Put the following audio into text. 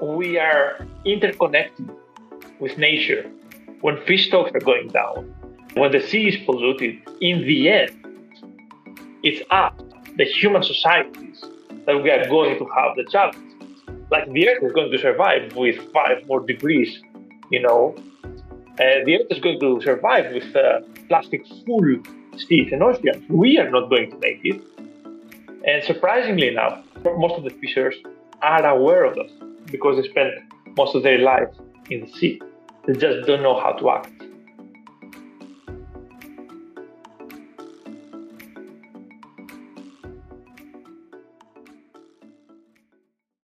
we are interconnected with nature. When fish stocks are going down, when the sea is polluted, in the end, it's us, the human societies, that we are going to have the challenge. Like the Earth is going to survive with five more degrees, you know. Uh, the Earth is going to survive with uh, plastic full seas and oceans. We are not going to make it. And surprisingly enough, most of the fishers are aware of that because they spend most of their lives in the sea. They just don't know how to act.